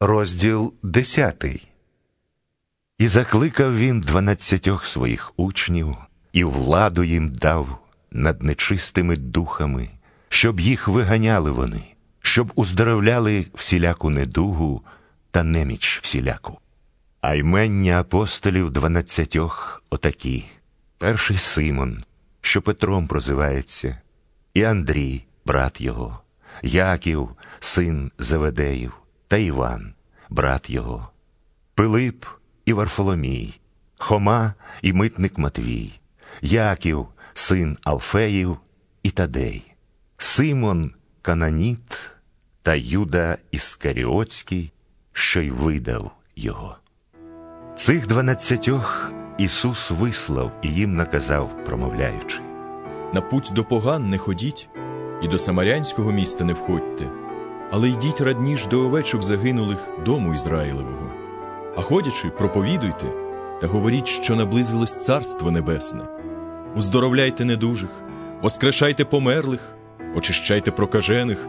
Розділ десятий. І закликав він дванадцятьох своїх учнів, і владу їм дав над нечистими духами, щоб їх виганяли вони, щоб уздоровляли всіляку недугу та неміч всіляку. А ймення апостолів дванадцятьох отакі: перший Симон, що Петром прозивається, і Андрій, брат його, Яків, син Заведеїв, та Іван, брат його, Пилип і Варфоломій, Хома і митник Матвій, Яків, син Алфеїв і Тадей, Симон Кананіт та Юда Іскаріотський, що й видав його. Цих дванадцятьох Ісус вислав і їм наказав, промовляючи. На путь до поган не ходіть, і до самарянського міста не входьте, але йдіть радніш до овечок загинулих дому Ізраїлевого. А ходячи, проповідуйте та говоріть, що наблизилось Царство Небесне. Уздоровляйте недужих, воскрешайте померлих, очищайте прокажених,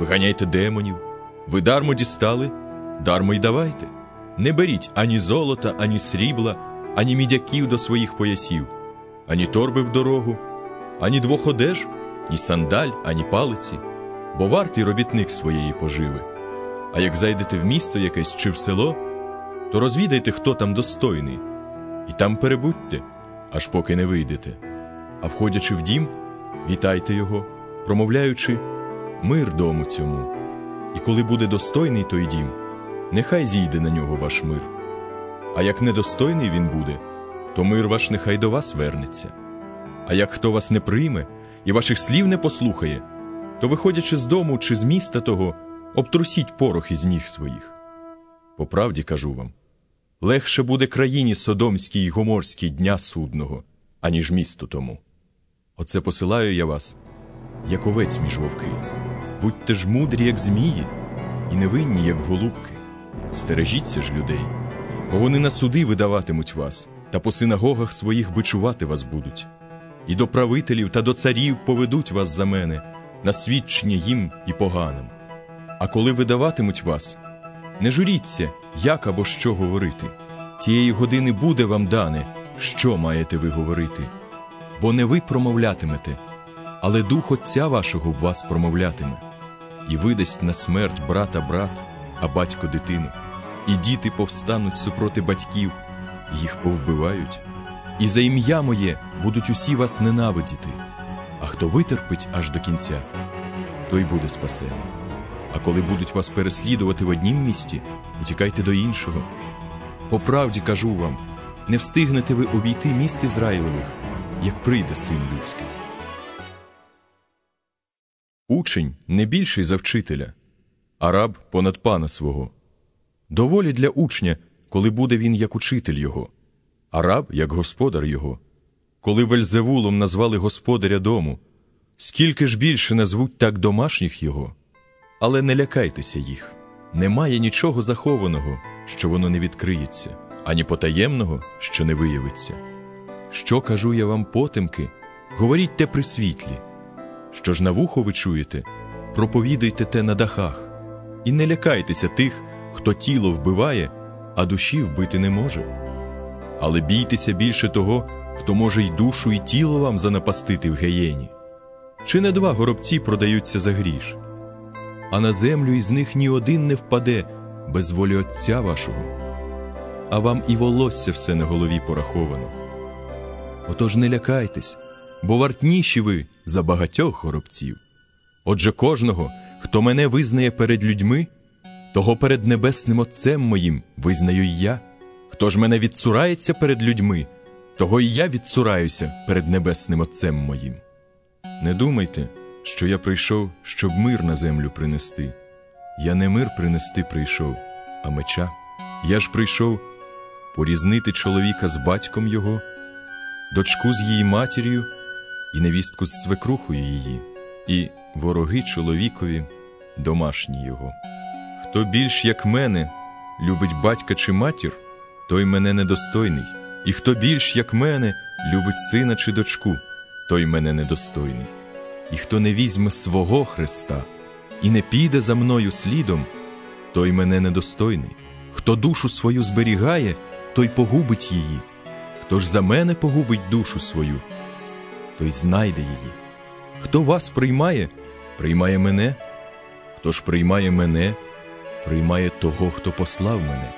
виганяйте демонів. Ви дармо дістали, дармо й давайте. Не беріть ані золота, ані срібла, ані мідяків до своїх поясів, ані торби в дорогу, ані двох одеж, ні сандаль, ані палиці, бо вартий робітник своєї поживи. А як зайдете в місто якесь чи в село, то розвідайте, хто там достойний, і там перебудьте, аж поки не вийдете. А входячи в дім, вітайте його, промовляючи мир дому цьому. І коли буде достойний той дім, нехай зійде на нього ваш мир. А як недостойний він буде, то мир ваш нехай до вас вернеться. А як хто вас не прийме і ваших слів не послухає, то, виходячи з дому чи з міста того, обтрусіть порох із ніг своїх. По правді кажу вам легше буде країні Содомській й Гоморській дня судного, аніж місту тому. Оце посилаю я вас, як овець між вовки. Будьте ж мудрі, як змії, і невинні, як голубки. Стережіться ж людей, бо вони на суди видаватимуть вас, та по синагогах своїх бичувати вас будуть. І до правителів та до царів поведуть вас за мене, на свідчення їм і поганим. А коли видаватимуть вас, не журіться, як або що говорити. Тієї години буде вам дане, що маєте ви говорити, бо не ви промовлятимете, але дух Отця вашого в вас промовлятиме, і видасть на смерть брата брат, а батько дитину, і діти повстануть супроти батьків, їх повбивають, і за ім'я моє будуть усі вас ненавидіти, а хто витерпить аж до кінця, той буде спасений. А коли будуть вас переслідувати в однім місті, утікайте до іншого. По правді кажу вам, не встигнете ви обійти міст Ізраїлевих, як прийде син людський. Учень не більший за вчителя, а раб понад пана свого. Доволі для учня, коли буде він як учитель його, а раб як господар його. Коли Вельзевулом назвали господаря дому, скільки ж більше назвуть так домашніх його. Але не лякайтеся їх. Немає нічого захованого, що воно не відкриється, ані потаємного, що не виявиться. Що кажу я вам потемки, говоріть те при світлі. Що ж на вухо ви чуєте, проповідуйте те на дахах, і не лякайтеся тих, хто тіло вбиває, а душі вбити не може. Але бійтеся більше того, хто може й душу, і тіло вам занапастити в геєні. Чи не два горобці продаються за гріш? а на землю із них ні один не впаде без волі Отця вашого, а вам і волосся все на голові пораховано. Отож не лякайтесь, бо вартніші ви за багатьох горобців. Отже, кожного, хто мене визнає перед людьми, того перед небесним Отцем моїм визнаю й я. Хто ж мене відцурається перед людьми, того і я відцураюся перед небесним Отцем моїм. Не думайте що я прийшов, щоб мир на землю принести. Я не мир принести прийшов, а меча. Я ж прийшов порізнити чоловіка з батьком його, дочку з її матір'ю і невістку з свекрухою її, і вороги чоловікові, домашні його. Хто більш, як мене, любить батька чи матір, той мене недостойний, і хто більш, як мене, любить сина чи дочку, той мене недостойний. І хто не візьме свого Христа і не піде за мною слідом, той мене недостойний. Хто душу свою зберігає, той погубить її. Хто ж за мене погубить душу свою, той знайде її. Хто вас приймає, приймає мене. Хто ж приймає мене, приймає того, хто послав мене.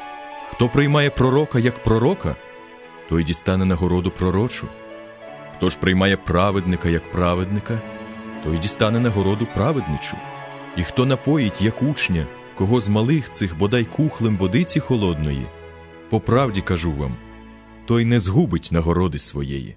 Хто приймає пророка як пророка, той дістане нагороду пророчу. Хто ж приймає праведника як праведника, той дістане нагороду праведничу. І хто напоїть як учня, кого з малих цих бодай кухлем водиці холодної, по правді кажу вам, той не згубить нагороди своєї.